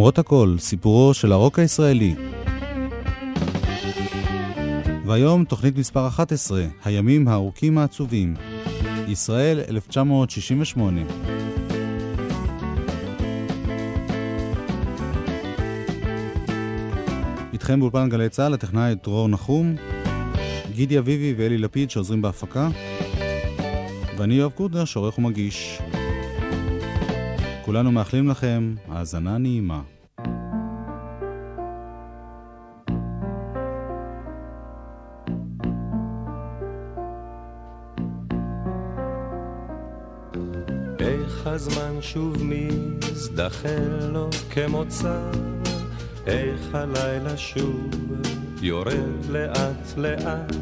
למרות הכל, סיפורו של הרוק הישראלי. והיום תוכנית מספר 11, הימים הארוכים העצובים. ישראל 1968. איתכם באולפן גלי צה"ל, הטכנאי דרור נחום, גידי אביבי ואלי לפיד שעוזרים בהפקה, ואני יואב קוטנר שעורך ומגיש. כולנו מאחלים לכם האזנה נעימה. הזמן שוב מזדחל לו כמוצא, איך הלילה שוב יורד לאט לאט,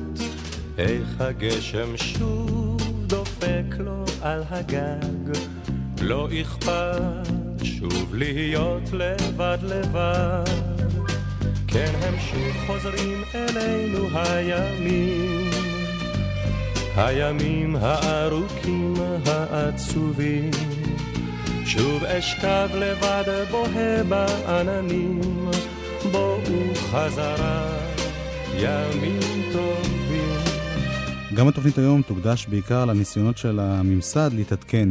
איך הגשם שוב דופק לו על הגג. לא אכפת שוב להיות לבד לבד. כן, הם שוב חוזרים אלינו הימים, הימים הארוכים העצובים. שוב אשכב לבד בוהה בעננים, בואו חזרה, ימים טובים. גם התוכנית היום תוקדש בעיקר לניסיונות של הממסד להתעדכן.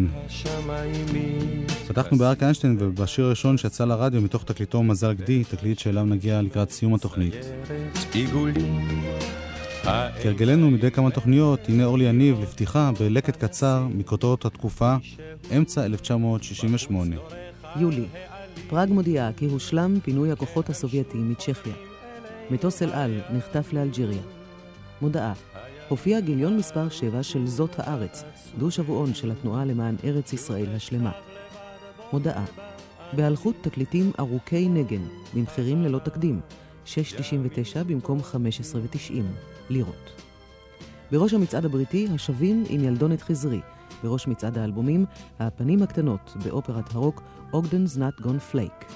פתחנו בארק איינשטיין ובשיר הראשון שיצא לרדיו מתוך תקליטו מזל גדי, תקליט שאליו נגיע לקראת סיום התוכנית. כהרגלנו מדי כמה תוכניות, הנה אורלי יניב לפתיחה בלקט קצר מכותרות התקופה, אמצע 1968. יולי, פראג מודיעה כי הושלם פינוי הכוחות הסובייטיים מצ'כיה. מטוס אל על נחטף לאלג'יריה. מודעה הופיע גיליון מספר 7 של זאת הארץ, דו שבועון של התנועה למען ארץ ישראל השלמה. מודעה בהלכות תקליטים ארוכי נגן, במחירים ללא תקדים, 6.99 במקום 15.90 לירות. בראש המצעד הבריטי, השבים עם ילדונת חזרי. בראש מצעד האלבומים, הפנים הקטנות באופרת הרוק Ogdens' Nut Gone Flake.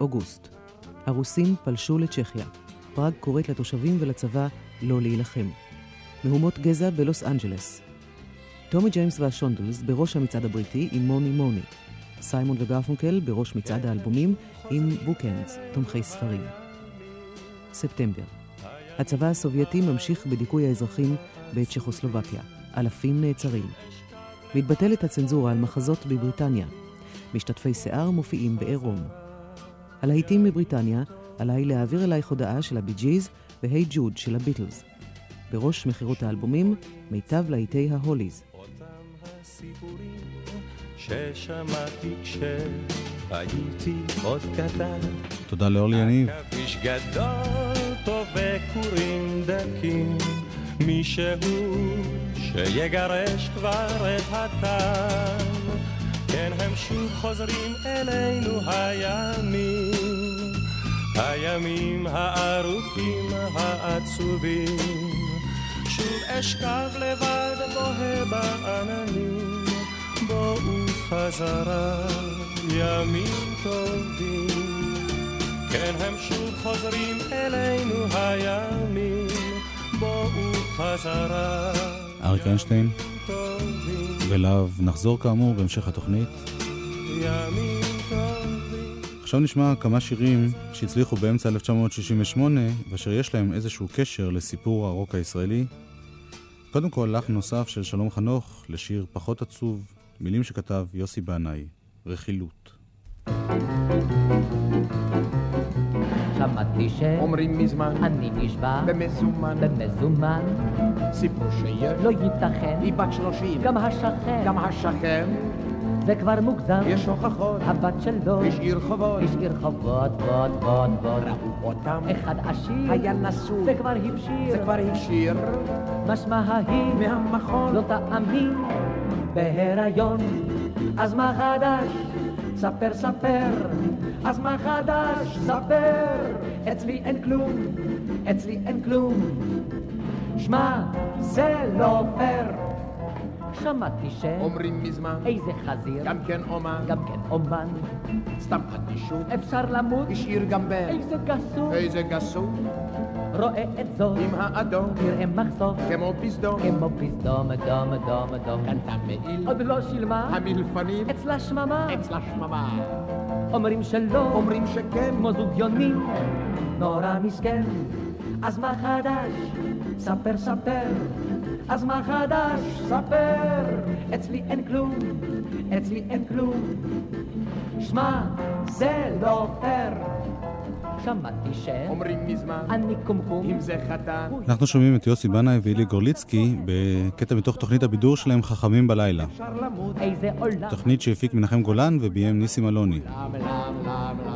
אוגוסט הרוסים פלשו לצ'כיה. פראג קוראת לתושבים ולצבא לא להילחם. מהומות גזע בלוס אנג'לס. טומי ג'יימס והשונדלס בראש המצעד הבריטי עם Mony Mony. סיימון וגרפונקל בראש מצעד האלבומים עם Bookends, תומכי ספרים. ספטמבר הצבא הסובייטי ממשיך בדיכוי האזרחים בצ'כוסלובקיה. אלפים נעצרים. מתבטלת הצנזורה על מחזות בבריטניה. משתתפי שיער מופיעים בעירום. הלהיטים מבריטניה, עליי להעביר אלייך הודעה של הבי ג'יז והי ג'וד של הביטלס. בראש מכירות האלבומים, מיטב להיטי ההוליז. ששמעתי כשהייתי עוד קטן. תודה לאורלי יניב. עכביש גדול טוב וכורים דקים, מישהו שיגרש כבר את הטעם. כן, הם שוב חוזרים אלינו הימים, הימים הארוכים העצובים. שוב אשכב לבד בוהה בעננים, בואו חזרה ימים טובים. כן, הם שוב חוזרים אלינו הימים, בואו חזרה אריק איינשטיין. ולאו נחזור כאמור בהמשך התוכנית. ימים. עכשיו נשמע כמה שירים שהצליחו באמצע 1968 ואשר יש להם איזשהו קשר לסיפור הרוק הישראלי. קודם כל, לחן נוסף של שלום חנוך לשיר פחות עצוב, מילים שכתב יוסי בנאי, רכילות. שמעתי אומרים מזמן, שאני נשבע במזומן, במזומן, סיפור שיש, לא ייתכן, היא בת שלושים, גם השכן, גם השכן, זה כבר מוגזם, יש הוכחות, הבת שלו, השאיר חובות, השאיר חובות, בוד, בוד, בוד, ראו אותם, אחד עשיר, היה נשוי, זה כבר הבשיר, זה כבר השאיר, משמע ההיא, מהמכון, לא תאמין, בהיריון, אז מה חדש? ספר, ספר, אז מה חדש? ספר, אצלי אין כלום, אצלי אין כלום. שמע, זה לא פייר. שמעתי ש... אומרים מזמן, איזה חזיר, גם כן אומן, גם כן אומן, סתם אדישות, אפשר למות, השאיר גם בן, איזה גסות, איזה גסות, רואה את זאת, עם האדום, תראה מחשוף, כמו בסדום, כמו פסדום, דום, דום, דום, קנתה מעיל, עוד לא שילמה, המלפנים, אצלה שממה, אצלה שממה, אומרים שלא, אומרים שכן, כמו זוג יונים, נורא מסכן. אז מה חדש? ספר, ספר. אז מה חדש? ספר. אצלי אין כלום, אצלי אין כלום. שמע, זה לא פייר. שמעתי ש... אומרים מזמן, אני קומקום. אם זה חתן, אנחנו שומעים את יוסי בנאי ואילי גורליצקי בקטע מתוך תוכנית הבידור שלהם חכמים בלילה. תוכנית שהפיק מנחם גולן וביים ניסים אלוני.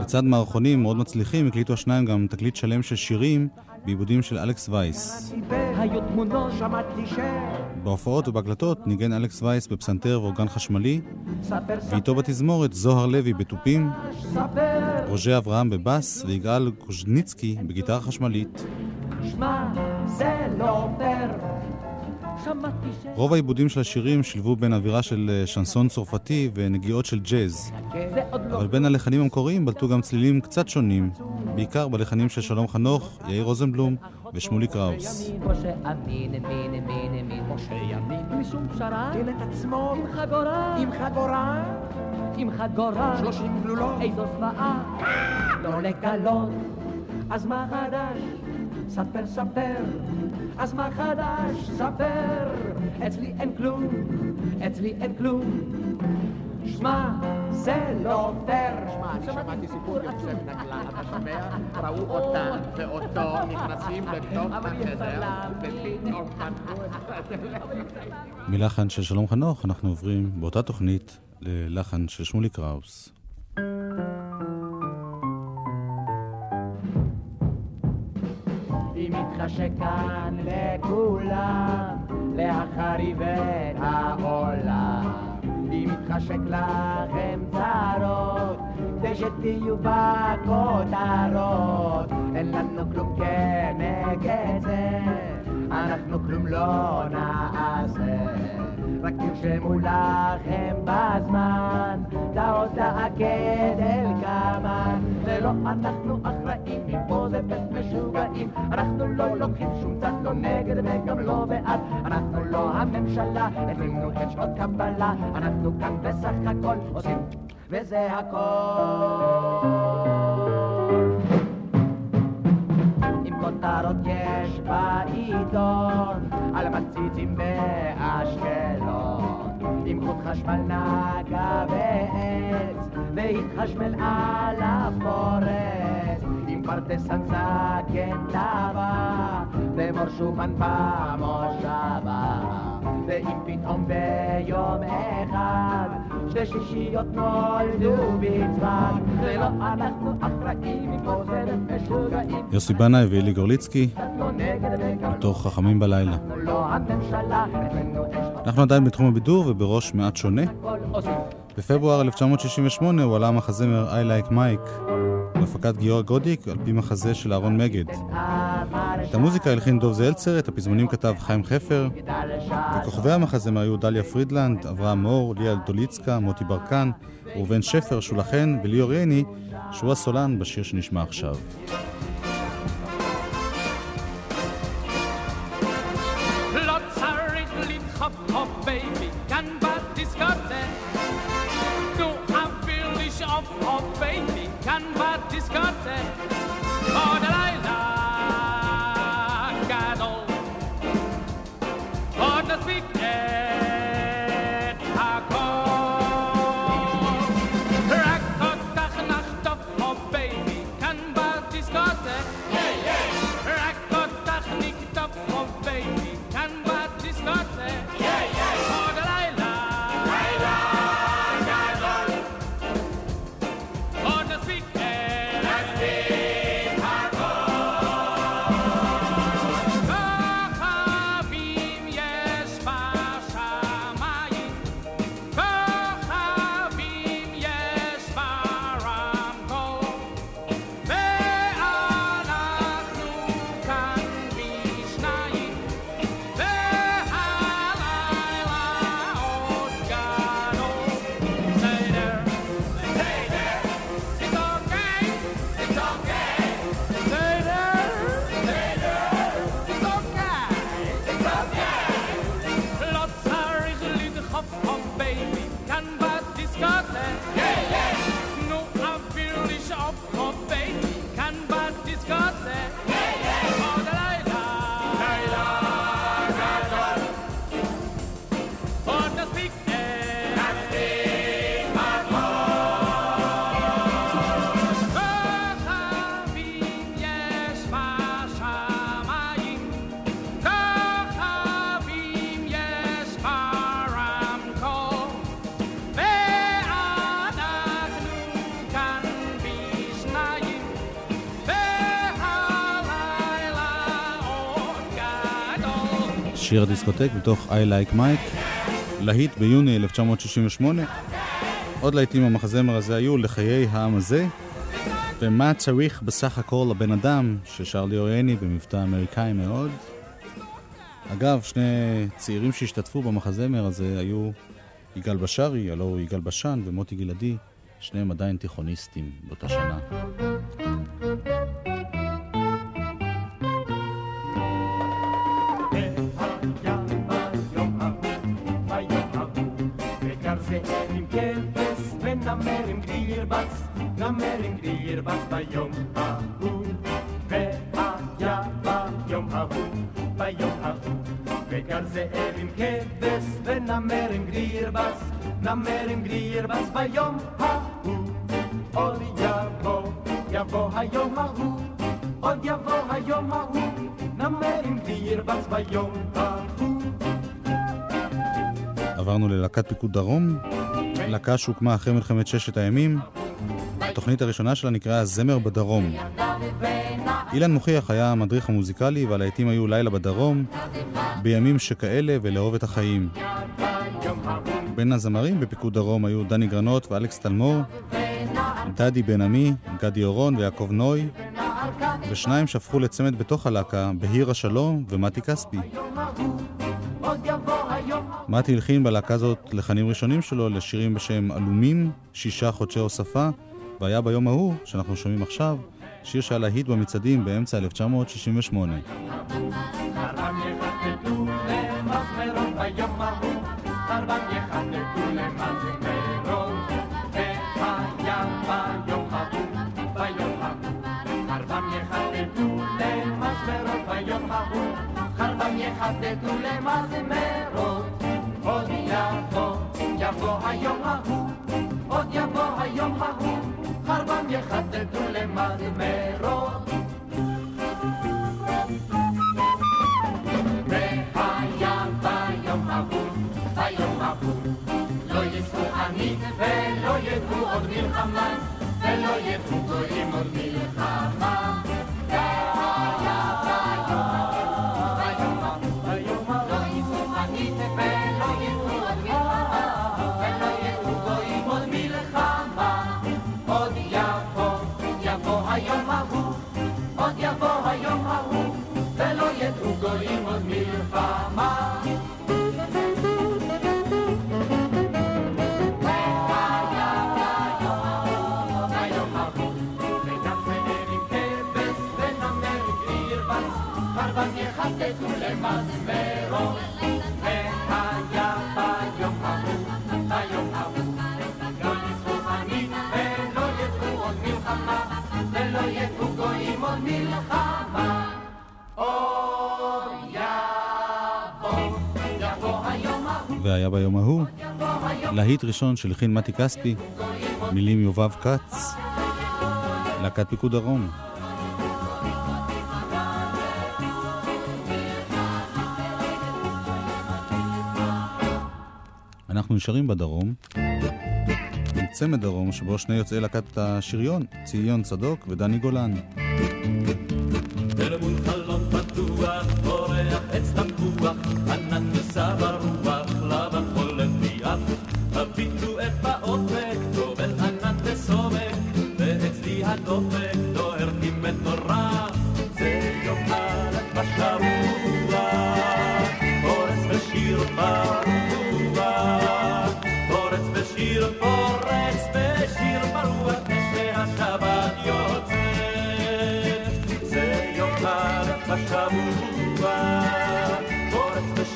לצד מערכונים מאוד מצליחים הקליטו השניים גם תקליט שלם של שירים בעיבודים של אלכס וייס. היו תמונות, שמעתי ש... בהופעות ובהקלטות ניגן אלכס וייס בפסנתר ואורגן חשמלי, ואיתו בתזמורת זוהר לוי בתופים. רוז'ה אברהם בבס ויגאל קוז'ניצקי בגיטרה חשמלית. שמע, זה לא פייר. רוב העיבודים של השירים שילבו בין אווירה של אה, שנסון צרפתי ונגיעות של ג'אז, לא... אבל בין הלחנים המקוריים בלטו גם צלילים קצת שונים, בעיקר בלחנים של שלום חנוך, יאיר רוזנבלום ושמולי קראוס. עם חגורה. שלושים גלולות, איזו זוועה, לא לגלות. אז מה חדש? ספר, ספר. אז מה חדש? ספר. אצלי אין כלום, אצלי אין כלום. שמע, זה לא פייר. שמע, אני שמעתי סיפור יוצא מן הכלל, אתה שומע? ראו אותה ואותו נכנסים לתוך החדר, ופתאום פתחו את הדלת. מלחן של שלום חנוך אנחנו עוברים באותה תוכנית ללחן של שמולי קראוס. אם מתחשק כאן לכולם, להחריב את העולם. אם מתחשק לכם צרות, כדי שתהיו בכותרות, אין לנו כלום כנגד זה, אנחנו כלום לא נעשה. רק תרשמו לכם בזמן, את ההודעה כדלקמן. זה לא אנחנו אחראים, אם פה זה בית משוגעים. אנחנו לא לוקחים שום צד, לא נגד וגם לא בעד. אנחנו לא הממשלה, אצלנו אין שעות קבלה. אנחנו כאן בסך הכל עושים, וזה הכל. כותרות יש בעיתון על מציצים באשקלון. עם חוט חשמל נגע בעץ והתחשמל על הפורץ. עם פרדסן זקן טבע ומור שומן במושבה. ואם פתאום ביום אחד שתי שישיות נולדו בצפת זה לא אנחנו אחראים מפה זה משוגעים יוסי בנאי ואילי גורליצקי מתוך חכמים בלילה. אנחנו עדיין בתחום הבידור ובראש מעט שונה. בפברואר 1968 הועלה המחזמר I Like Mike בהפקת גיורא גודיק על פי מחזה של אהרון מגד. את המוזיקה הלחין דוב זלצר, את הפזמונים כתב חיים חפר, וכוכבי המחזמר היו דליה פרידלנד, אברהם מור, ליה דוליצקה, מוטי ברקן, ראובן שפר, שולה חן וליאור ייני, שהוא הסולן בשיר שנשמע עכשיו. שיר הדיסקוטק בתוך I Like Mike, להיט ביוני 1968. עוד להיטים במחזמר הזה היו לחיי העם הזה, ומה צריך בסך הכל לבן אדם, ששר ליאור ייני במבטא אמריקאי מאוד. אגב, שני צעירים שהשתתפו במחזמר הזה היו יגאל בשארי, הלו הוא יגאל בשן, ומוטי גלעדי, שניהם עדיין תיכוניסטים באותה שנה. בץ, נמר עם גריר בץ ביום ההוא, עוד יבוא, יבוא היום ההוא, עוד יבוא היום ההוא, נמר עם גריר בץ ביום ההוא. עברנו ללהקת פיקוד דרום, להקה שהוקמה אחרי מלחמת ששת הימים. התוכנית הראשונה שלה נקראה זמר בדרום. אילן מוכיח היה המדריך המוזיקלי והלהיטים היו לילה בדרום, בימים שכאלה ולאהוב את החיים. בין הזמרים בפיקוד דרום היו דני גרנות ואלכס תלמור, דדי בן עמי, גדי אורון ויעקב נוי, ושניים שהפכו לצמד בתוך הלהקה, בהיר השלום ומתי כספי. מתי הלחין בלהקה הזאת לחנים ראשונים שלו לשירים בשם עלומים, שישה חודשי הוספה, והיה ביום ההוא, שאנחנו שומעים עכשיו, שיר שהיה להיט במצעדים באמצע 1968. יחטטו למזמרות, עוד יבוא, יבוא היום ההוא, עוד יבוא היום ההוא, חרבם יחטטו למזמרות. ולא ידעו גויים עוד מלחמה. עוד מלחמה. עוד יבוא, יבוא היום ההוא, והיה ביום ההוא, להיט ראשון שהלחין מתי כספי, מילים יובב כץ, להקת פיקוד דרום. אנחנו נשארים בדרום, צמד דרום שבו שני יוצאי להקת השריון, ציון צדוק ודני גולן.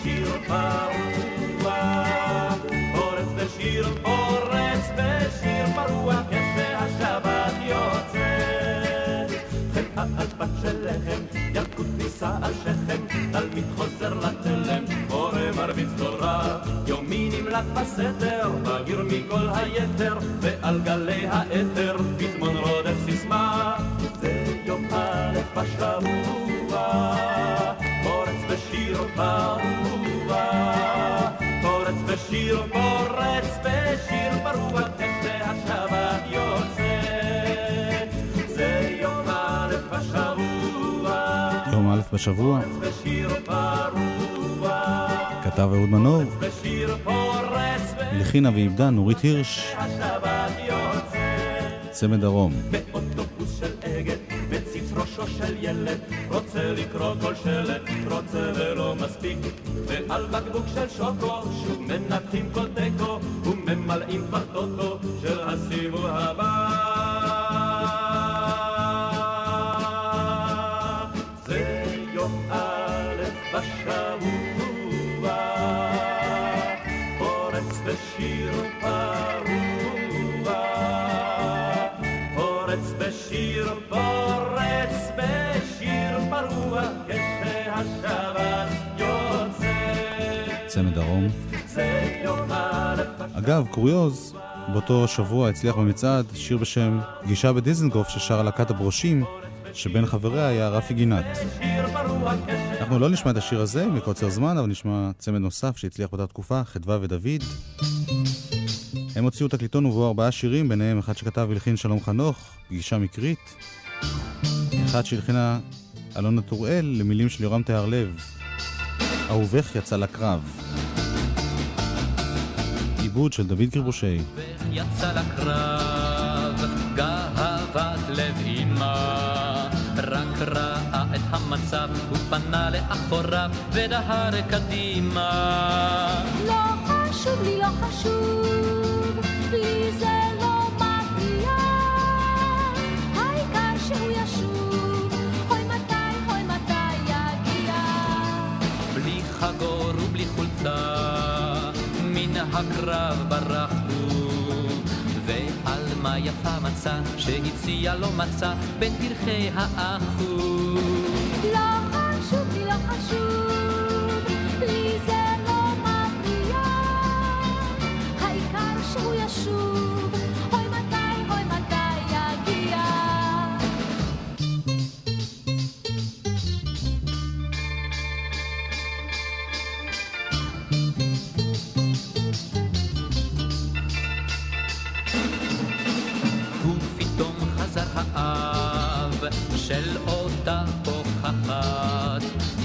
בשיר ברוח, פורץ בשיר, פורץ בשיר ברוח, כשהשבת יוצאת. חן על בת של ילקוט נישא על שכם, תלמיד חוזר לתלם, קורא מרביץ תורה, יומי נמלט בסתר, בגיר מכל היתר, ועל גלי האתר, פזמון רודף סיסמה. זה יום א' בשבוע, בשיר ברוח, פורץ בשיר, פורץ בשיר ברוח, כשהשבת יוצאת. זה יום א' בשבוע, יום א' בשבוע, בשיר ברוח, כתב אהוד מנור, פורץ הלחינה ואיבדה נורית הירש, צמד דרום. ראשו של ילד, רוצה לקרוא כל שלט, רוצה ולא מספיק, ועל בקבוק של שוקו, שוב מנתחים כל תיקו, וממלאים כבר טוטו של הסיבוב הבא. אגב, קוריוז, באותו שבוע הצליח במצעד שיר בשם גישה בדיזנגוף ששרה להקת הברושים, שבין חבריה היה רפי גינת. אנחנו לא נשמע את השיר הזה מקוצר זמן, אבל נשמע צמד נוסף שהצליח באותה תקופה, חדווה ודוד. הם הוציאו תקליטון ובו ארבעה שירים, ביניהם אחד שכתב והלחין שלום חנוך, פגישה מקרית. אחד שהלחינה אלונה טוראל למילים של יורם תיארלב. אהובך יצא לקרב. עיבוד של דוד קרבושי. יצא לקרב, גאוות לב אימה. רק ראה את המצב, הוא פנה לאחוריו ודהר קדימה. לא חשוב לי, לא חשוב, לי זה לא מפריע. העיקר שהוא ישוב, אוי מתי, אוי מתי יגיע. בלי חגור ובלי חולצה, מן הקרב ברח הוא. ועל מה יפה מצא, שהציע לא מצא, בין פרחי האחו. לא חשוב לי, לא חשוב, לי זה לא מפריע. העיקר שהוא ישוב, של אותה פוחחת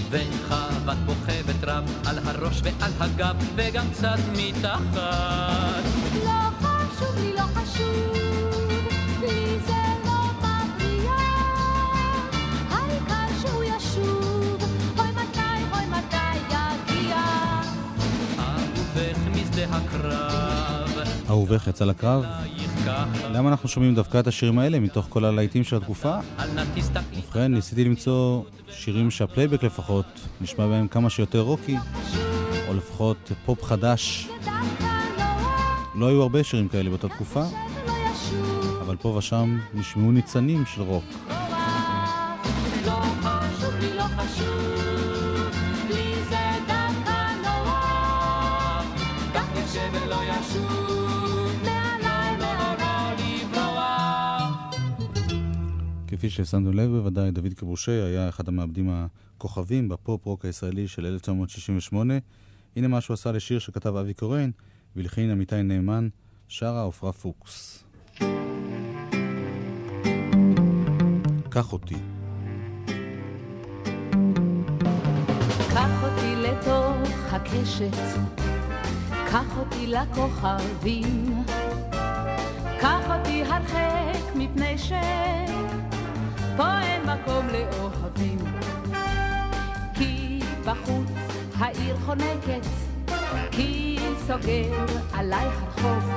וחוות בוכבת רב על הראש ועל הגב וגם קצת מתחת לא חשוב לי, לא חשוב, לי זה לא מפריע. העיקר שהוא ישוב, אוי מתי, אוי מתי יגיע. אהובך משדה הקרב אהובך יצא לקרב. למה אנחנו שומעים דווקא את השירים האלה מתוך כל הלהיטים של התקופה? ובכן, ניסיתי למצוא שירים שהפלייבק לפחות נשמע בהם כמה שיותר רוקי, או לפחות פופ חדש. לא היו הרבה שירים כאלה באותה תקופה, אבל פה ושם נשמעו ניצנים של רוק. כפי ששמנו לב בוודאי, דוד קבושי היה אחד המעבדים הכוכבים בפופ-רוק הישראלי של 1968. הנה מה שהוא עשה לשיר שכתב אבי קורן, והלחין אמיתי נאמן, שרה עפרה פוקס. קח אותי. קח אותי לתוך הקשת, קח אותי לכוכבים, קח אותי הרחק מפני שפה אין מקום לאוהבים. כי בחוץ העיר חונקת, כי סוגר עליי הרחוב.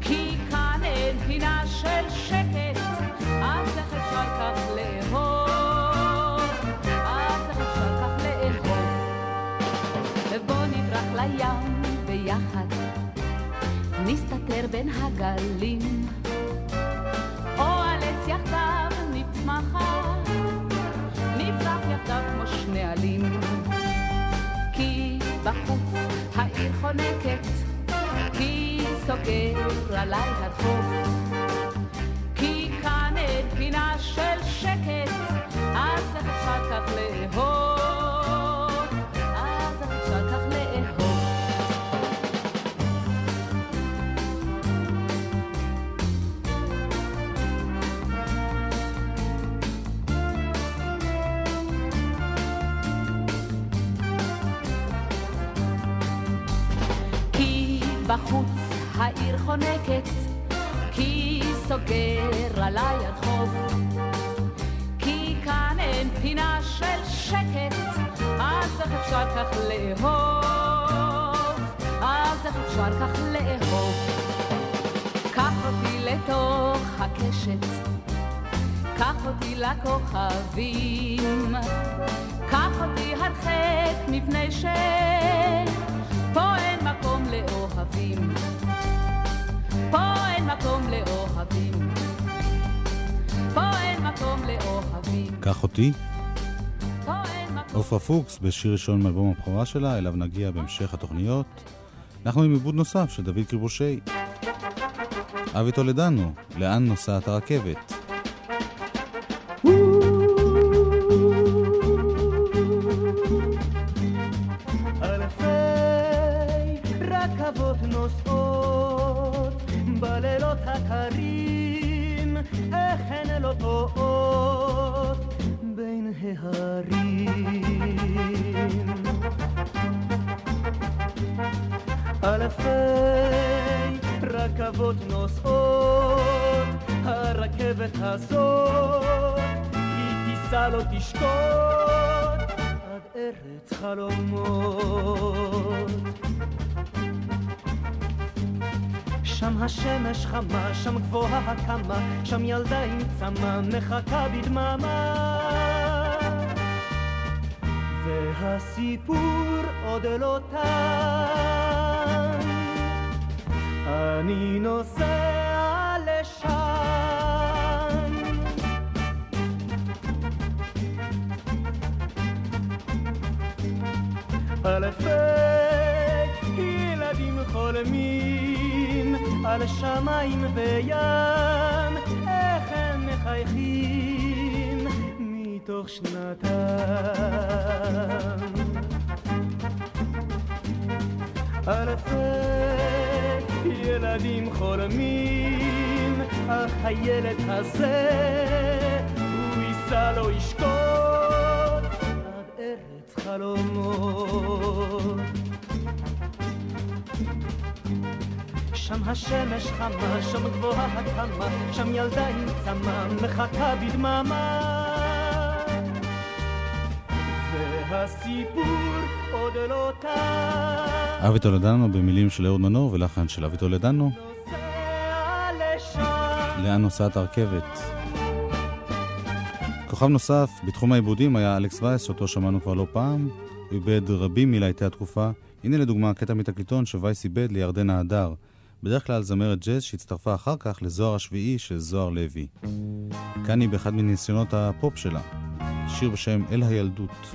כי כאן אין פינה של שקט, אז איך אפשר כך לאהוב? אז איך אפשר כך לאהוב? ובוא נברח לים ביחד, נסתתר בין הגלים, יחדיו נצמחת, נפרח יחדיו כמו שני עלים. כי בחוץ העיר חונקת, כי סוגר עליי הרחוב. כי כאן אין פינה של שקט, אז איך אפשר כך לאהוב? בחוץ העיר חונקת, כי סוגר עליי הרחוב. כי כאן אין פינה של שקט, אז איך אפשר כך לאהוב? אז איך אפשר כך לאהוב? קח אותי לתוך הקשת, קח אותי לכוכבים, קח אותי הרחק מפני ש... פה מקום לאוהבים, פה אין מקום לאוהבים, פה אין מקום לאוהבים, קח אותי. עופרה פוקס בשיר ראשון מאלבום הבכורה שלה, אליו נגיע בהמשך התוכניות. אנחנו עם עיבוד נוסף של דוד קריבושי. אבי טולדנו, לאן נוסעת הרכבת? אלפי רכבות נוסעות, הרכבת הזאת היא תיסע לא תשקוט עד ארץ חלומות. שם השמש חמה, שם גבוהה הקמה, שם ילדה עם צמא מחכה בדממה. והסיפור עוד לא תם, אני נוסע לשם. אלפי ילדים חולמים על שמיים וים, איך הם מחייכים מתוך שנתם. אלפי ילדים חולמים, אך הילד הזה, הוא ייסע לא ישקוט עד ארץ חלומות. שם השמש חמה, שם גבוהה הקמה, שם ילדה עם צמא, מחכה בדממה. והסיפור עוד לא תם. אבי טולדנו במילים של אהוד מנור ולחן של אבי טולדנו. לאן נוסעת הרכבת? כוכב נוסף בתחום העיבודים היה אלכס וייס, שאותו שמענו כבר לא פעם. הוא איבד רבים מלהיטי התקופה. הנה לדוגמה קטע מתקליטון שווייס איבד לירדנה הדר. בדרך כלל זמרת ג'אז שהצטרפה אחר כך לזוהר השביעי של זוהר לוי. כאן היא באחד מניסיונות הפופ שלה. שיר בשם אל הילדות.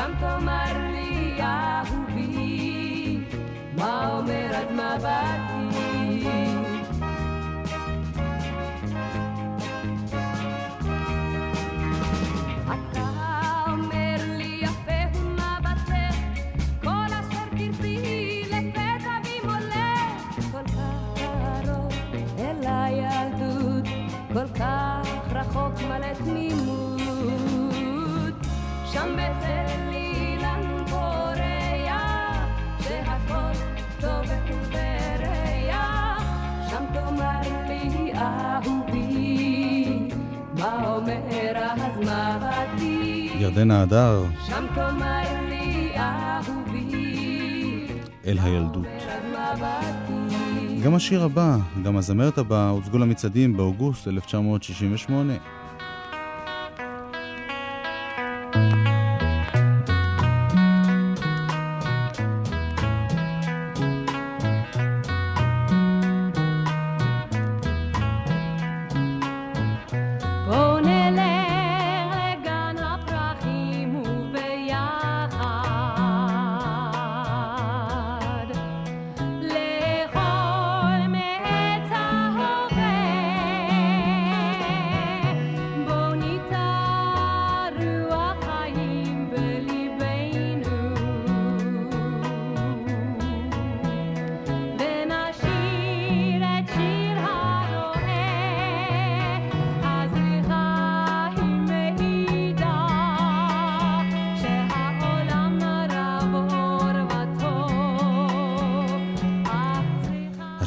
שם תאמר לי אהובי, מה אומר אז מבטי? ירדנה הדר, שם תאמר לי אהובי, אל הילדות. גם השיר הבא, גם הזמרת הבאה, הוצגו למצעדים באוגוסט 1968.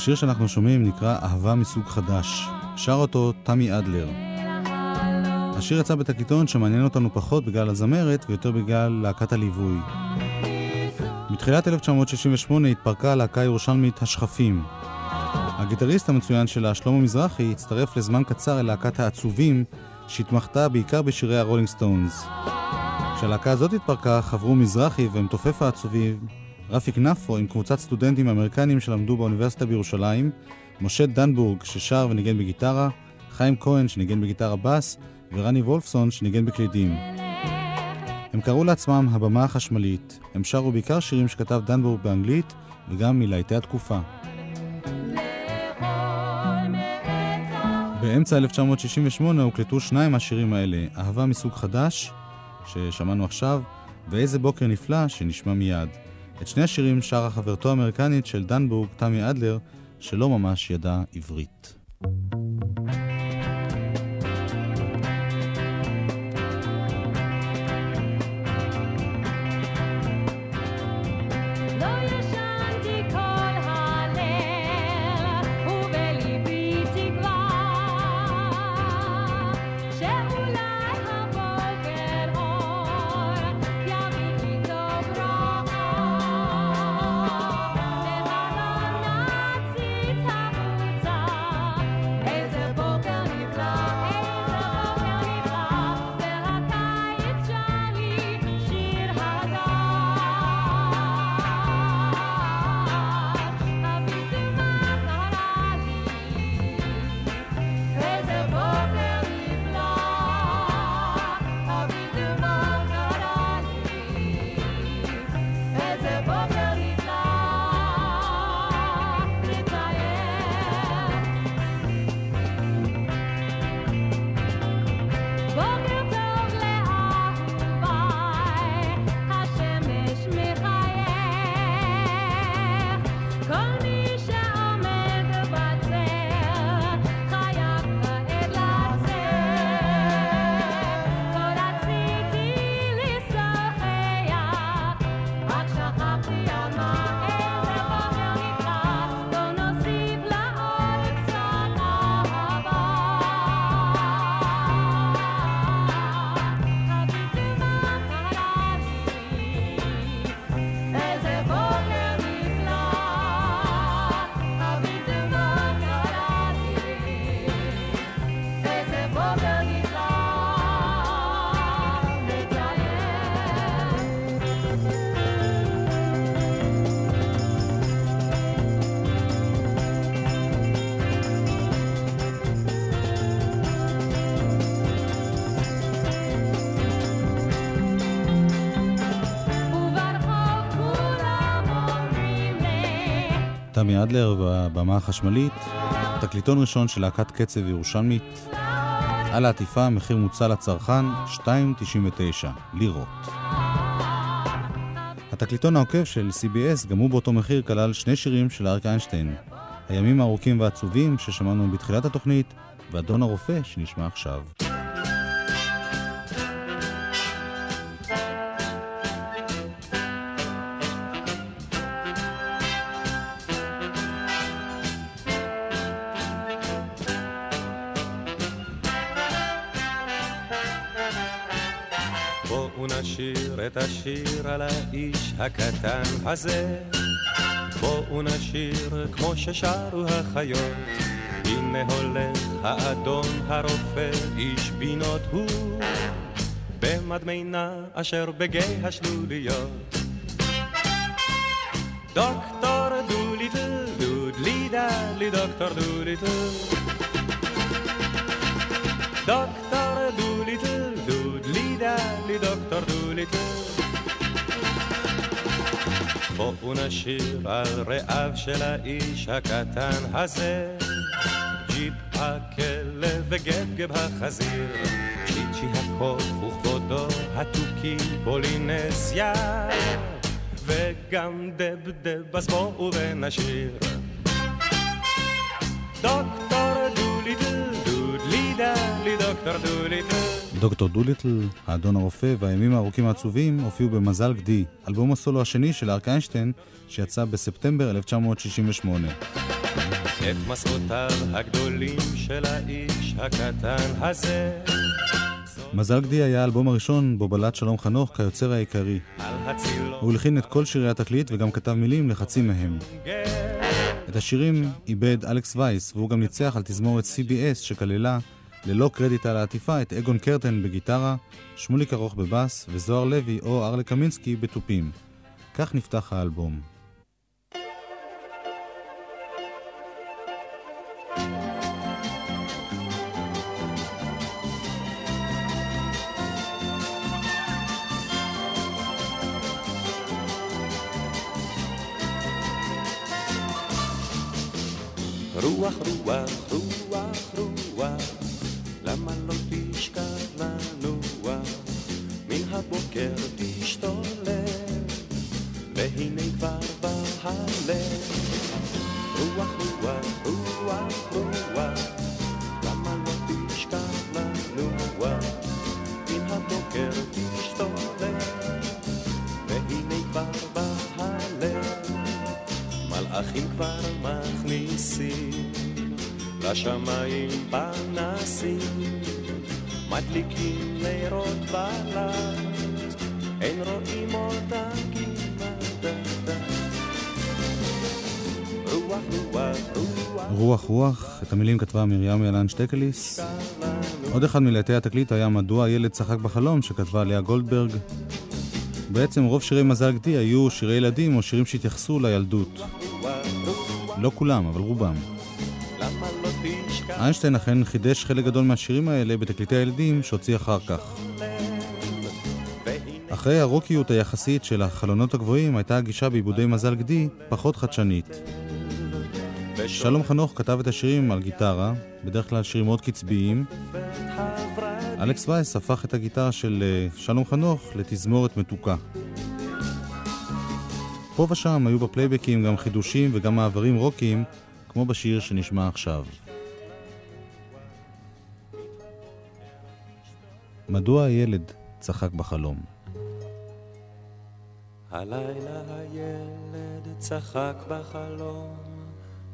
השיר שאנחנו שומעים נקרא אהבה מסוג חדש. שר אותו תמי אדלר. השיר יצא בתקליטון שמעניין אותנו פחות בגלל הזמרת ויותר בגלל להקת הליווי. מתחילת 1968 התפרקה הלהקה הירושלמית השחפים. הגיטריסט המצוין שלה, שלמה מזרחי, הצטרף לזמן קצר אל להקת העצובים, שהתמחתה בעיקר בשירי הרולינג סטונס. כשהלהקה הזאת התפרקה, חברו מזרחי ומתופף העצובים, רפי כנפו, עם קבוצת סטודנטים אמריקנים שלמדו באוניברסיטה בירושלים, משה דנבורג, ששר וניגן בגיטרה, חיים כהן, שניגן בגיטרה בס, ורני וולפסון, שניגן בקלידים. הם קראו לעצמם הבמה החשמלית. הם שרו בעיקר שירים שכתב דנבורג באנגלית, וגם מלהיטי התקופה. באמצע 1968 הוקלטו שניים מהשירים האלה, אהבה מסוג חדש, ששמענו עכשיו, ואיזה בוקר נפלא, שנשמע מיד. את שני השירים שרה חברתו האמריקנית של דנבורג, תמי אדלר, שלא ממש ידעה עברית. לא תמי אדלר והבמה החשמלית, תקליטון ראשון של להקת קצב ירושלמית. על העטיפה מחיר מוצע לצרכן 2.99 לירות. התקליטון העוקב של CBS, גם הוא באותו מחיר, כלל שני שירים של אריק איינשטיין. הימים הארוכים והעצובים ששמענו בתחילת התוכנית, ואדון הרופא שנשמע עכשיו. בואו נשיר את השיר על האיש הקטן הזה. בואו נשיר כמו ששרו החיות. הנה הולך האדון הרופא, איש בינות הוא, במדמנה אשר בגיא השלוליות. דוקטור דוליטל, דודלי דלי דוקטור דוליטל. דוקטור דלי דוקטור דוליטל. בואו נשיר על רעיו של האיש הקטן הזה. ג'יפ הכלב וגבגב החזיר, צ'יצ'י הקוף וכבודו התוכי פולינזיה, וגם דבדב אז בואו ונשיר. דוקטור דוליטל, דודלי דלי דוקטור דוליטל. דוקטור דוליטל, האדון הרופא והימים הארוכים העצובים הופיעו במזל גדי, אלבום הסולו השני של אריק איינשטיין שיצא בספטמבר 1968. את מסעותיו הגדולים של האיש הקטן הזה. מזל גדי היה האלבום הראשון בו בלט שלום חנוך כיוצר העיקרי. הוא הלחין את כל שירי התקליט וגם כתב מילים לחצי מהם. את השירים איבד אלכס וייס, והוא גם ניצח על תזמורת CBS שכללה, ללא קרדיט על העטיפה, את אגון קרטן בגיטרה, שמוליק ארוך בבאס וזוהר לוי או ארלה קמינסקי בתופים. כך נפתח האלבום. רוח, רוח, רוח, רוח, לשמיים פנסים, מדליקים נרות בלט, אין רואים כמעט. רוח, רוח, את המילים כתבה מרים ילן שטקליס. עוד אחד מלהיטי התקליט היה מדוע הילד צחק בחלום, שכתבה לאה גולדברג. בעצם רוב שירי מזל גדי היו שירי ילדים או שירים שהתייחסו לילדות. לא כולם, אבל רובם. איינשטיין אכן חידש חלק גדול מהשירים האלה בתקליטי הילדים שהוציא אחר כך. אחרי הרוקיות היחסית של החלונות הגבוהים הייתה הגישה בעיבודי מזל גדי פחות חדשנית. שלום חנוך כתב את השירים על גיטרה, בדרך כלל שירים מאוד קצביים. אלכס וייס הפך את הגיטרה של אה, שלום חנוך לתזמורת מתוקה. פה ושם היו בפלייבקים גם חידושים וגם מעברים רוקיים, כמו בשיר שנשמע עכשיו. מדוע הילד צחק בחלום? הלילה הילד צחק בחלום,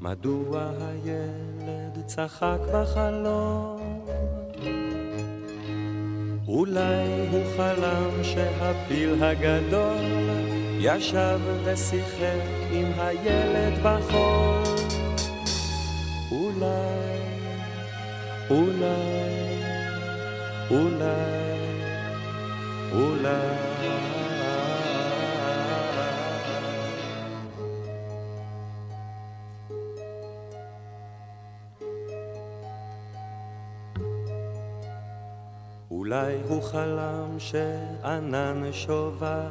מדוע הילד צחק בחלום? אולי הוא חלם שהפיל הגדול ישב ושיחק עם הילד בחול. אולי, אולי, אולי, אולי. אולי הוא חלם שענן שובר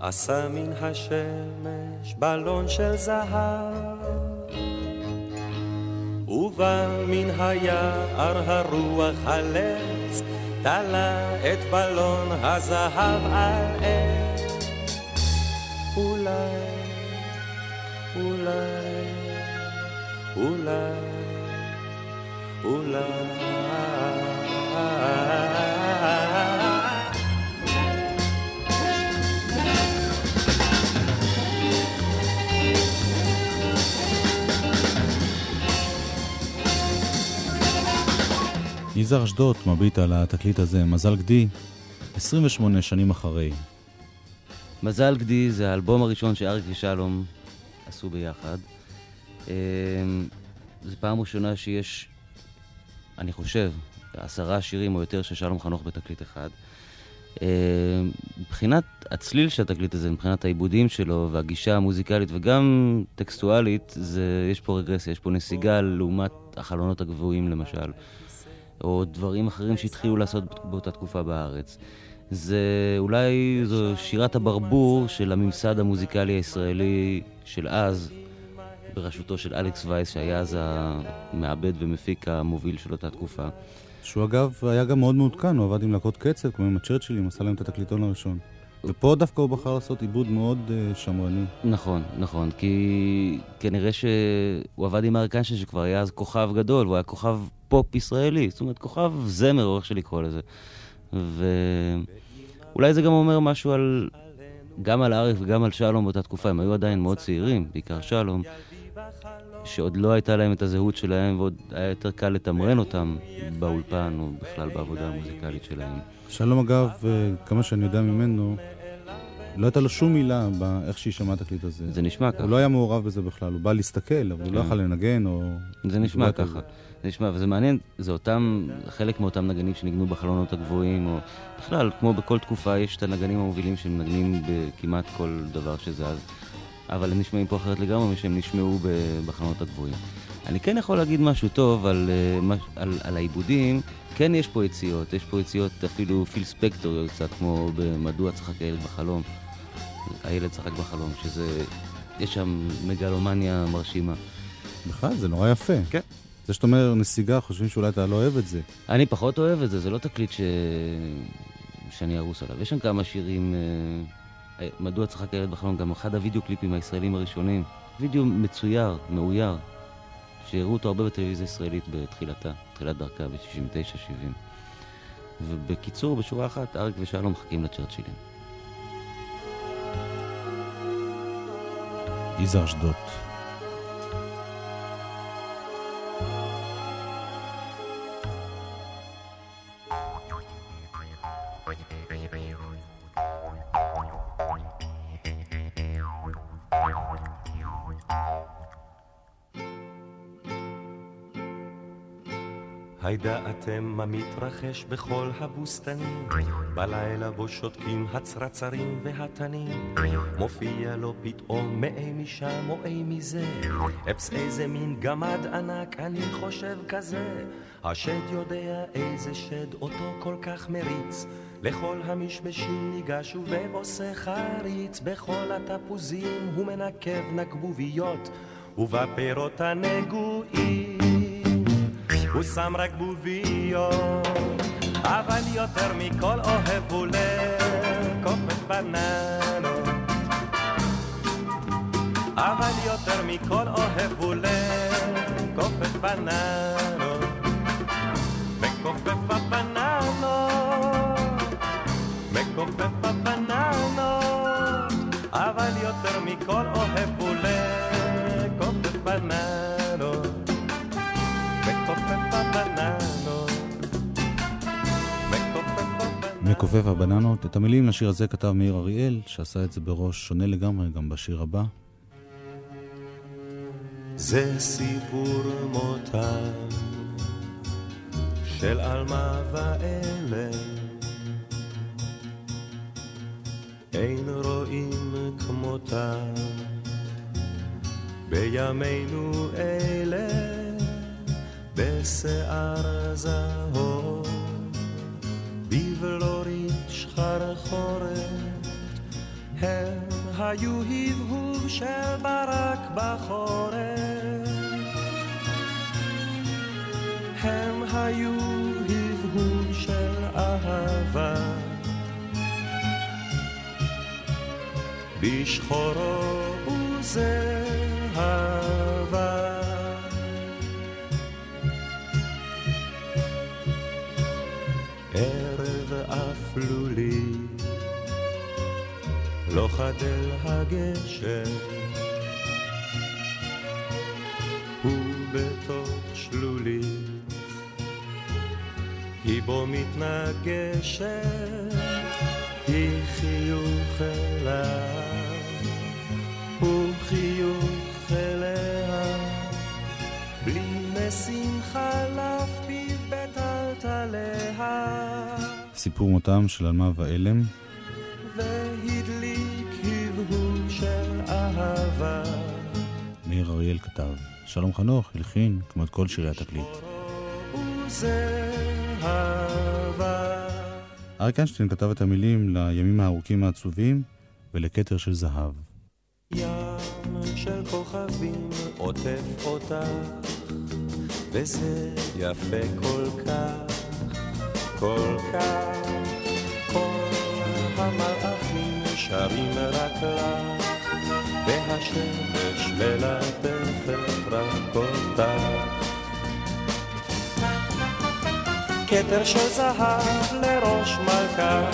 עשה מן השמש בלון של זהב ובא מן היער הרוח הלץ תלה את בלון הזהב על עץ אולי, אולי, אולי, אולי יזהר אשדוד מביט על התקליט הזה, מזל גדי, 28 שנים אחרי. מזל גדי זה האלבום הראשון שאריק ושלום עשו ביחד. אמ, זו פעם ראשונה שיש, אני חושב, עשרה שירים או יותר של שלום חנוך בתקליט אחד. אמ, מבחינת הצליל של התקליט הזה, מבחינת העיבודים שלו והגישה המוזיקלית וגם טקסטואלית, זה, יש פה רגרסיה, יש פה נסיגה לעומת החלונות הגבוהים למשל, או דברים אחרים שהתחילו לעשות באותה תקופה בארץ. זה אולי זו שירת הברבור של הממסד המוזיקלי הישראלי של אז, בראשותו של אלכס וייס, שהיה אז המעבד ומפיק המוביל של אותה תקופה. שהוא אגב היה גם מאוד מעודכן, הוא עבד עם להקות קצב, כמו עם הצ'רצ'ילים, עשה להם את התקליטון הראשון. ופה דווקא הוא בחר לעשות עיבוד מאוד uh, שמרני. נכון, נכון, כי כנראה שהוא עבד עם אריק איינשטיין שכבר היה אז כוכב גדול, הוא היה כוכב פופ ישראלי, זאת אומרת כוכב זמר, או איך שלקרוא לזה. ואולי זה גם אומר משהו על... גם על אריק וגם על שלום באותה תקופה, הם היו עדיין מאוד צעירים, בעיקר שלום, שעוד לא הייתה להם את הזהות שלהם, ועוד היה יותר קל לתמרן אותם באולפן, או בכלל בעבודה המוזיקלית שלהם. שלום אגב, אה, כמה שאני יודע ממנו, לא הייתה לו שום מילה באיך שהיא שמעה את התקליט הזה. זה נשמע ככה. הוא לא היה מעורב בזה בכלל, הוא בא להסתכל, אבל הוא לא כן. יכל לנגן או... זה נשמע ככה. זה נשמע, וזה מעניין, זה אותם, חלק מאותם נגנים שניגנו בחלונות הגבוהים, או בכלל, כמו בכל תקופה, יש את הנגנים המובילים שמנגנים בכמעט כל דבר שזז, אבל הם נשמעים פה אחרת לגמרי משהם נשמעו בחלונות הגבוהים. אני כן יכול להגיד משהו טוב על, אה, מש- על, על העיבודים, כן יש פה יציאות, יש פה יציאות אפילו פיל ספקטוריות קצת, כמו ב"מדוע צחק הילד בחלום", הילד צחק בחלום, שזה, יש שם מגלומניה מרשימה. בכלל, זה נורא יפה. כן. זה שאתה אומר נסיגה, חושבים שאולי אתה לא אוהב את זה. אני פחות אוהב את זה, זה לא תקליט ש... שאני ארוס עליו. יש שם כמה שירים, אה, אה, מדוע צחק הילד בחלום, גם אחד הוידאו קליפים הישראלים הראשונים. וידאו מצויר, מאויר, שהראו אותו הרבה בטלוויזיה הישראלית בתחילתה, תחילת דרכה ב-69-70. ובקיצור, בשורה אחת, אריק ושלום מחכים לצ'רצ'ילים. יזהר אשדוד. הידעתם מה מתרחש בכל הבוסתנים? בלילה בו שותקים הצרצרים והתנים. מופיע לו פתאום מאי משם או אי מזה. אפס איזה מין גמד ענק, אני חושב כזה. השד יודע איזה שד אותו כל כך מריץ. לכל המשמשים ניגש ובעושה חריץ. בכל התפוזים הוא מנקב נקבוביות, ובפירות הנגועים. הוא שם רק בוביות, אבל יותר מכל אוהב הוא לקופת בננות. אבל יותר מכל אוהב הוא לקופת בננות. מכופף הבננות, מכופף הבננות, אבל יותר מכל אוהב הוא לקופף מכופף הבננות. את המילים לשיר הזה כתב מאיר אריאל, שעשה את זה בראש שונה לגמרי גם בשיר הבא. זה סיפור מותם של עלמה ואלה אין רואים כמותם בימינו אלה בשיער זהוב היו הבהוב של ברק בחורף. הם היו הבהוב של אהבה. בשחורו וזהבה. לא חדל הגשם, הוא בתוך שלולית, היא בו מתנגשת, היא חיוך אליו, הוא חיוך אליה, בלי משים חלף פיו בטלטליה. סיפור מותם של עלמה ואלם. אריאל כתב. שלום חנוך הלחין, כמו את כל שירי התקליט. אריק איינשטיין כתב את המילים לימים הארוכים העצובים ולכתר של זהב. ים של כוכבים עוטף אותך, וזה יפה כל כך, כל כך. כל המלאכים שרים רק לך, והשמש מלטפת רק אותך. כתר של זהב לראש מלכה,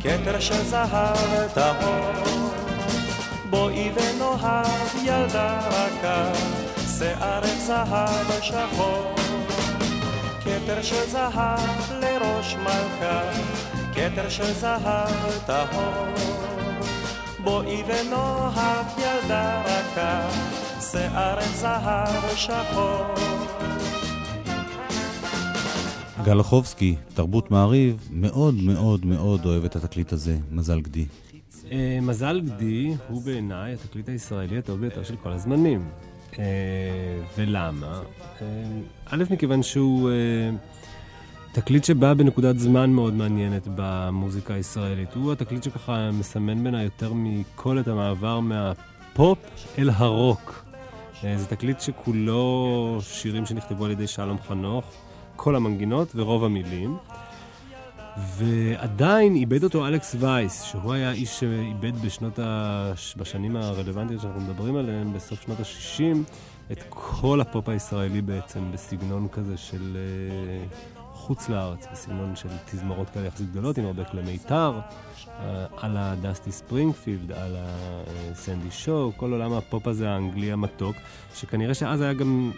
כתר של זהב טהור. בואי ונאהב ילדה רכה, שערך זהב שחור, כתר של זהב לראש מלכה, כתר של זהב טהור. בואי ונאהב ילדה רכה, שערך זהב שחור. גלחובסקי, תרבות מעריב, מאוד מאוד מאוד אוהב את התקליט הזה, מזל גדי. אה, מזל גדי הוא בעיניי התקליט הישראלי הטוב ביותר של כל הזמנים. אה, ולמה? אה, א', מכיוון שהוא תקליט שבא בנקודת זמן מאוד מעניינת במוזיקה הישראלית. הוא התקליט שככה מסמן בעיניי יותר מכל את המעבר מהפופ אל הרוק. אה, זה תקליט שכולו שירים שנכתבו על ידי שלום חנוך, כל המנגינות ורוב המילים. ועדיין איבד אותו אלכס וייס, שהוא היה איש שאיבד בשנות ה... בשנים הרלוונטיות שאנחנו מדברים עליהן, בסוף שנות ה-60, את כל הפופ הישראלי בעצם, בסגנון כזה של אה, חוץ לארץ, בסגנון של תזמורות כאלה יחסית גדולות, עם הרבה כלי מיתר, אה, על הדסטי ספרינגפילד, על הסנדי שואו, כל עולם הפופ הזה האנגלי המתוק, שכנראה שאז היה גם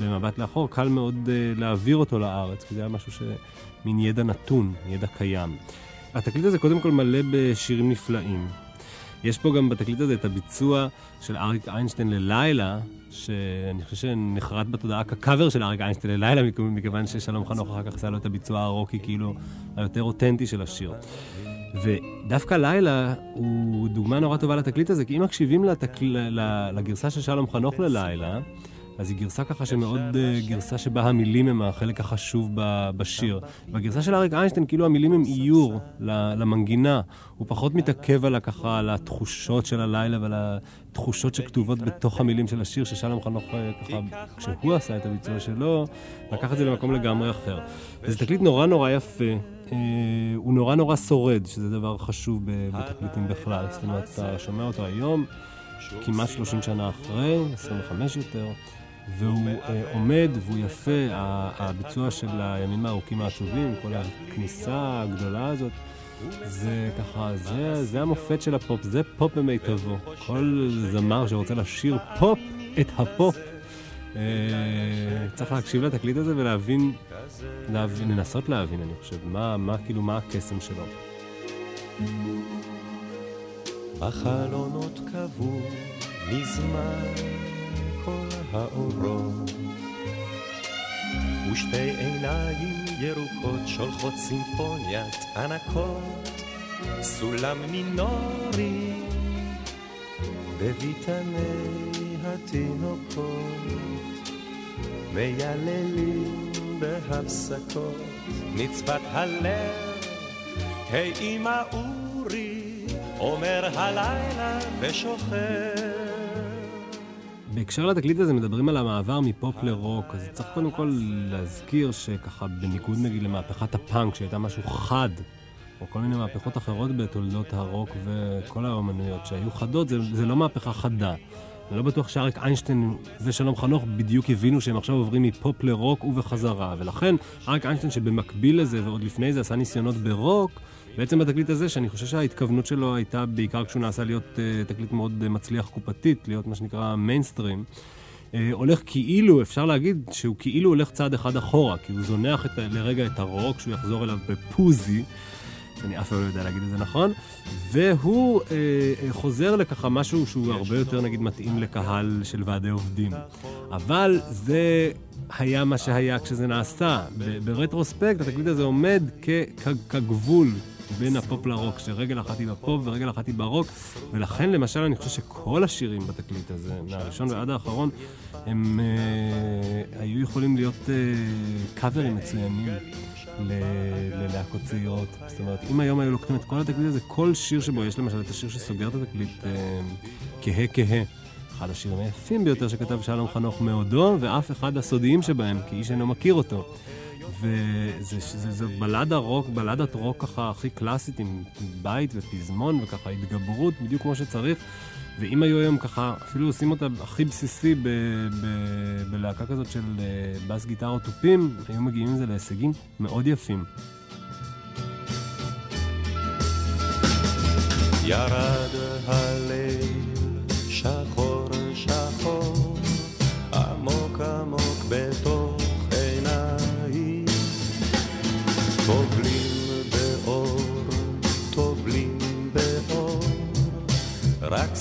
במבט לאחור, קל מאוד אה, להעביר אותו לארץ, כי זה היה משהו ש... מין ידע נתון, ידע קיים. התקליט הזה קודם כל מלא בשירים נפלאים. יש פה גם בתקליט הזה את הביצוע של אריק איינשטיין ללילה, שאני חושב שנחרט בתודעה כקאבר של אריק איינשטיין ללילה, מכיוון ששלום חנוך אחר כך עשה לו את הביצוע הרוקי, כאילו, היותר אותנטי של השיר. ודווקא לילה הוא דוגמה נורא טובה לתקליט הזה, כי אם מקשיבים לתקל... לגרסה של שלום חנוך ללילה, אז היא גרסה ככה שמאוד uh, גרסה שבה המילים הם החלק החשוב בשיר. בגרסה של אריק איינשטיין, כאילו המילים הם איור למנגינה. הוא פחות מתעכב על ככה, על התחושות של הלילה ועל התחושות שכתובות בתוך המילים של השיר, ששלום חנוך אה, ככה, כשהוא עשה את הביצוע שלו, לקח את זה למקום לגמרי אחר. וזה תקליט נורא נורא יפה. Uh, הוא נורא נורא שורד, שזה דבר חשוב בתקליטים בכלל. זאת אומרת, אתה שומע אותו היום, כמעט 30 שנה אחרי, 25 יותר. והוא אה, עומד והוא יפה, הביצוע של הימים הארוכים העצובים, כל הכניסה הגדולה הזאת, זה ככה, זה, זה המופת של הפופ, זה פופ במיטבו. כל זמר שרוצה לשיר פופ, את הפופ, אה, צריך להקשיב לתקליט הזה ולהבין, להבין, לנסות להבין, אני חושב, מה, מה כאילו, מה הקסם שלו. בחלונות קבעו מזמן כל האורות. ושתי עיניים ירוקות שולחות סימפוניית ענקות. סולם מינורי בביתני התינוקות. מייללים בהפסקות. נצבת הלב היי אמא אורי אומר הלילה ושוכב בהקשר לתקליט הזה מדברים על המעבר מפופ לרוק, אז צריך קודם כל להזכיר שככה בניגוד נגיד למהפכת הפאנק, שהייתה משהו חד, או כל מיני מהפכות אחרות בתולדות הרוק וכל האומנויות שהיו חדות, זה, זה לא מהפכה חדה. אני לא בטוח שאריק איינשטיין ושלום חנוך בדיוק הבינו שהם עכשיו עוברים מפופ לרוק ובחזרה, ולכן אריק איינשטיין שבמקביל לזה ועוד לפני זה עשה ניסיונות ברוק, בעצם בתקליט הזה, שאני חושב שההתכוונות שלו הייתה בעיקר כשהוא נעשה להיות אה, תקליט מאוד אה, מצליח קופתית, להיות מה שנקרא מיינסטרים, uh, הולך כאילו, אפשר להגיד שהוא כאילו הולך צעד אחד אחורה, כי הוא זונח את, לרגע את הרוק, שהוא יחזור אליו בפוזי. אני אף פעם לא יודע להגיד את זה נכון, והוא אה, אה, חוזר לככה משהו שהוא הרבה יותר נגיד מתאים לקהל של ועדי עובדים. אבל זה היה מה שהיה כשזה נעשה. ב retrospect התקליט הזה עומד כגבול בין הפופ לרוק, שרגל אחת היא בפופ ורגל אחת היא ברוק, ולכן למשל אני חושב שכל השירים בתקליט הזה, מהראשון ועד האחרון, הם אה, היו יכולים להיות אה, קאברים מצוינים. ללהקות צעירות. זאת אומרת, אם היום היו לוקחים את כל התקליט הזה, כל שיר שבו יש למשל את השיר שסוגר את התקליט, אה, כהה כהה. אחד השירים היפים ביותר שכתב שלום חנוך מעודו, ואף אחד הסודיים שבהם, כי איש אינו מכיר אותו. וזו בלדה רוק, בלדת רוק ככה הכי קלאסית, עם בית ופזמון וככה התגברות, בדיוק כמו שצריך. ואם היו היום ככה, אפילו עושים אותה הכי בסיסי ב- ב- בלהקה כזאת של uh, בס גיטרה תופים, היו מגיעים עם זה להישגים מאוד יפים. ירד הליל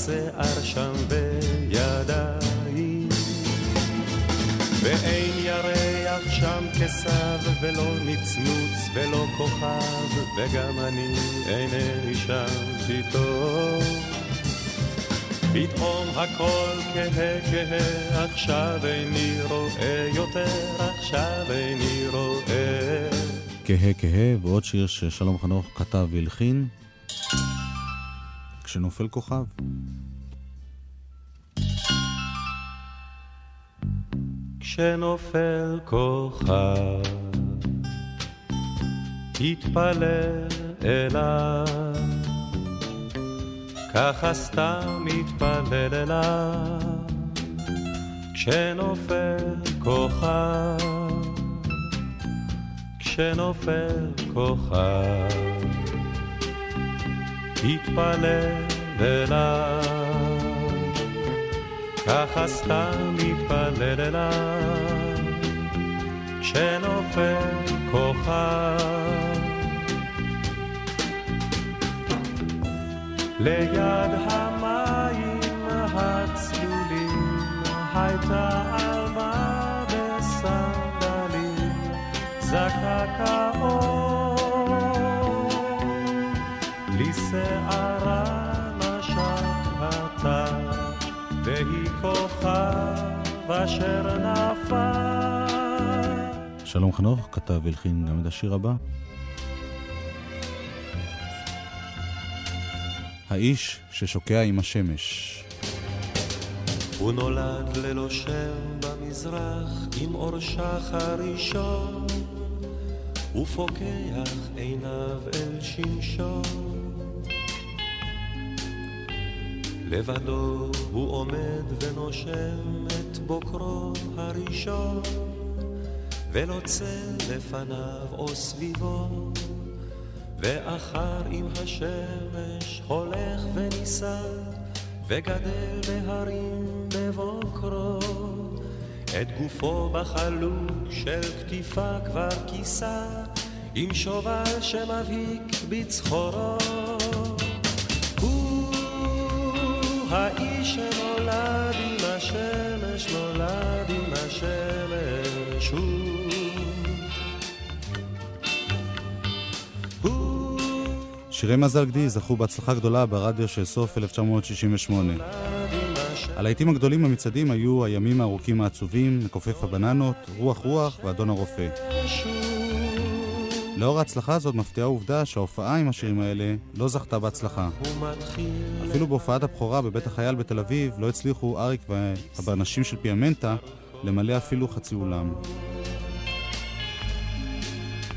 שיער שם וידיים. ואין ירח שם כסב ולא נצנוץ ולא כוכב וגם אני אינני שם פתאום. פתאום הכל כהה כהה עכשיו איני רואה יותר עכשיו איני רואה כהה כהה, ועוד שיר ששלום חנוך כתב והלחין, כשנופל כוכב. כשנופל כוכב, תתפלל אליו, ככה סתם מתפלל אליו, כשנופל כוכב, כשנופל כוכב, תתפלל אליו. ככה סתם מתפלל אליו, כשנופל כוכב. ליד המים הצלולים הייתה עלמה בסנדלים, זקק האור, כוכב אשר נפל. שלום חנוך כתב והלחין גם את השיר הבא. האיש ששוקע עם השמש. הוא נולד ללא שם במזרח עם אור שחר ראשון ופוקח עיניו אל שמשון לבדו הוא עומד ונושם את בוקרו הראשון, ולא צל לפניו או סביבו, ואחר עם השמש הולך ונישא, וגדל בהרים בבוקרו. את גופו בחלוק של כתיפה כבר כיסה, עם שובל שמבהיק בצחורו. האיש שנולד עם השמש, נולד עם השמש הוא. שירי מזל גדי זכו בהצלחה גדולה ברדיו של סוף 1968. הלהיטים הגדולים במצעדים היו הימים הארוכים העצובים, מכופף הבננות, רוח רוח ואדון הרופא. לאור ההצלחה הזאת מפתיעה העובדה שההופעה עם השירים האלה לא זכתה בהצלחה. אפילו בהופעת הבכורה בבית החייל בתל אביב לא הצליחו אריק והברנשים של פיאמנטה למלא אפילו חצי אולם.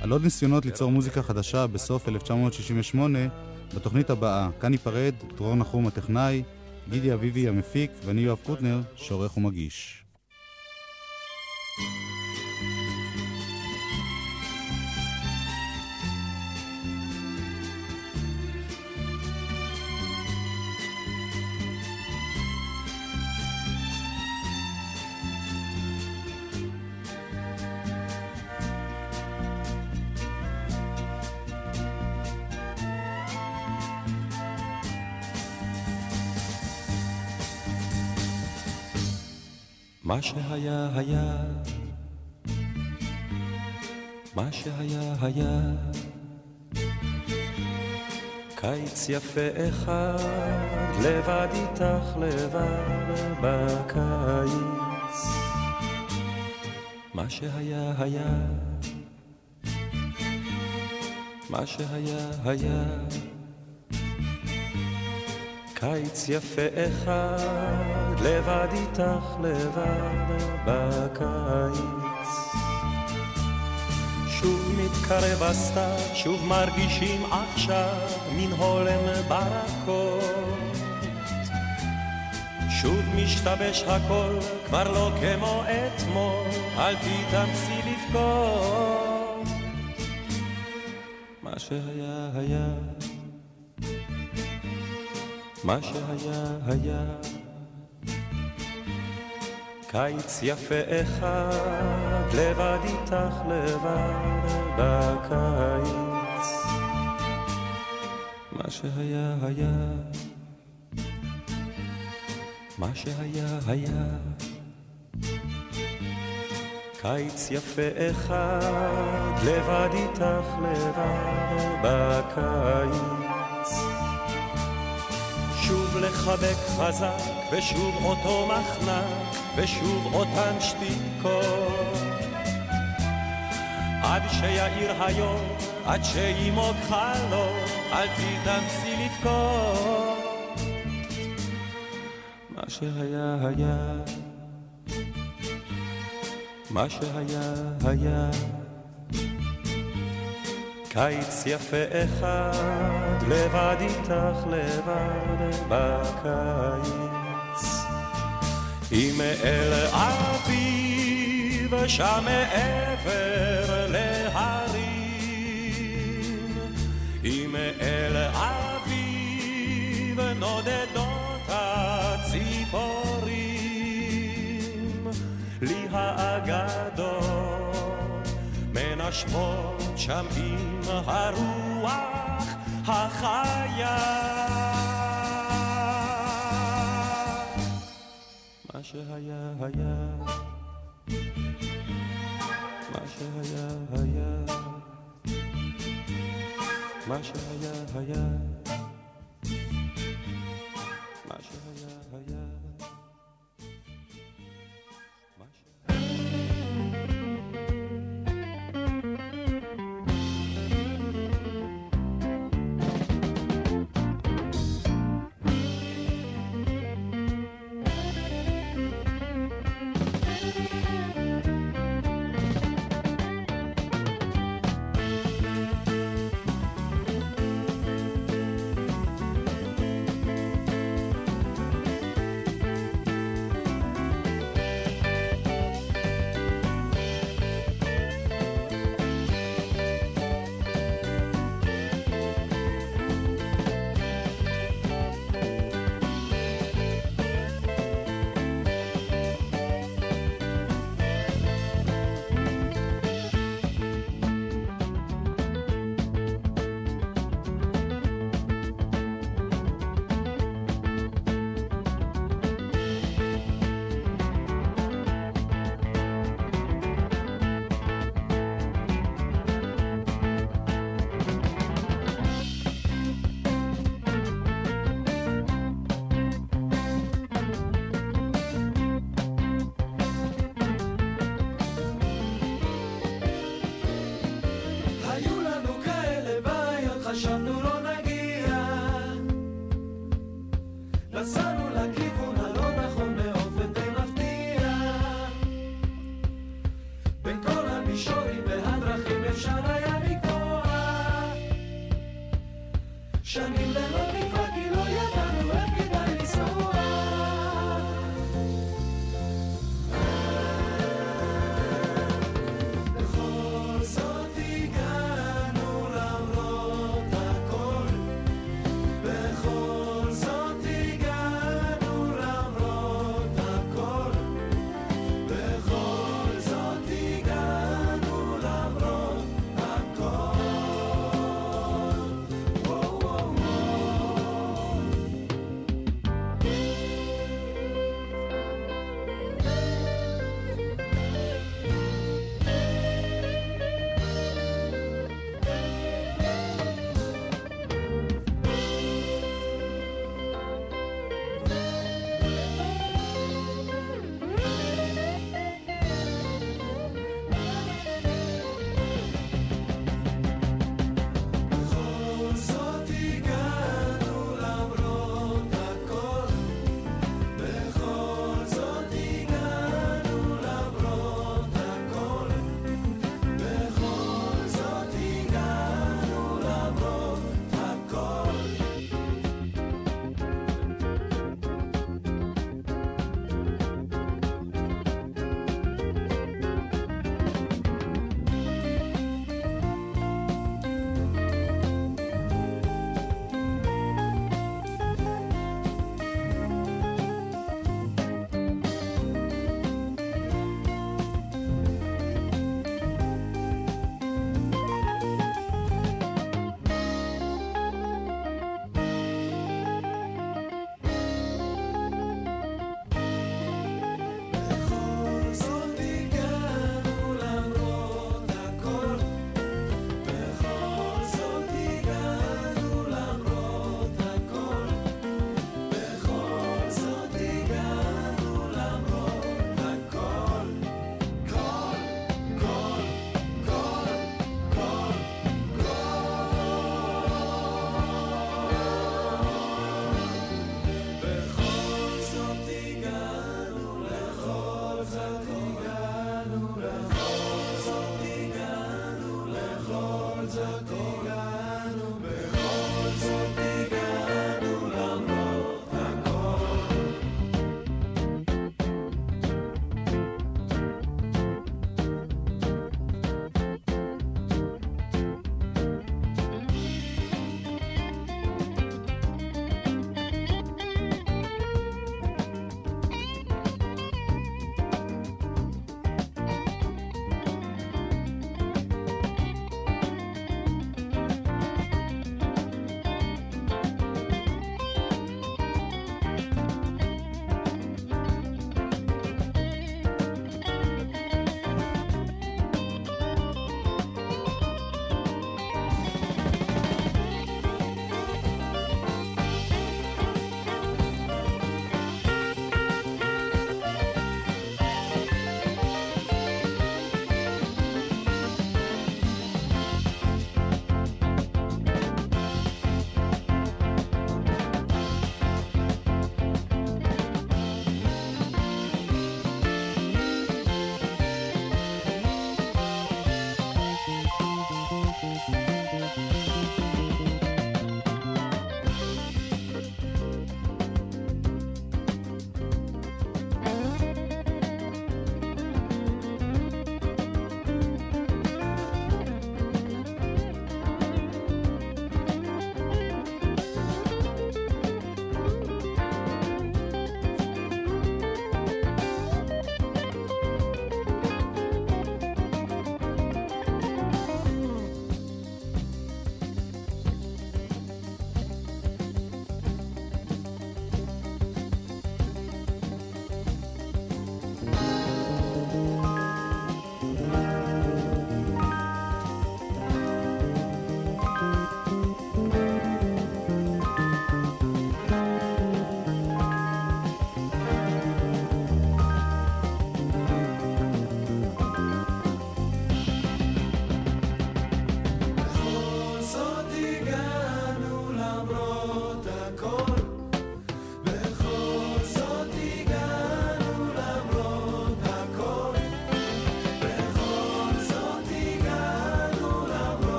על עוד ניסיונות ליצור מוזיקה חדשה בסוף 1968 בתוכנית הבאה, כאן ניפרד, דרור נחום הטכנאי, גידי אביבי המפיק ואני יואב קוטנר שעורך ומגיש. מה שהיה היה, מה שהיה היה, קיץ יפה אחד, לבד איתך לבד בקיץ. מה שהיה היה, מה שהיה היה, קיץ יפה אחד, לבד איתך לבד בקיץ. שוב מתקרב הסתיו, שוב מרגישים עכשיו מן הולם ברקות. שוב משתבש הכל, כבר לא כמו אתמול, אל תתאמצי לבכות. מה שהיה היה מה שהיה היה קיץ יפה אחד, לבד איתך לבד בקיץ. מה שהיה היה מה שהיה היה. קיץ יפה אחד, לבד איתך לבד בקיץ. לחבק חזק, ושוב אותו מחנק, ושוב אותן שתיקות. עד שיאיר היום, עד שימוג חלום, אל תתאמצי לבכות. מה שהיה היה, מה שהיה היה. קיץ יפה אחד, לבד איתך לבד בקיץ. אם אל אביב שם מעבר להרים, אם אל אביב נודדות הציפורים, לי האגדות מנשבות שם עם הרוח החיה. מה שהיה היה, מה שהיה היה, מה שהיה היה, מה שהיה היה.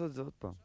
אני רוצה לעשות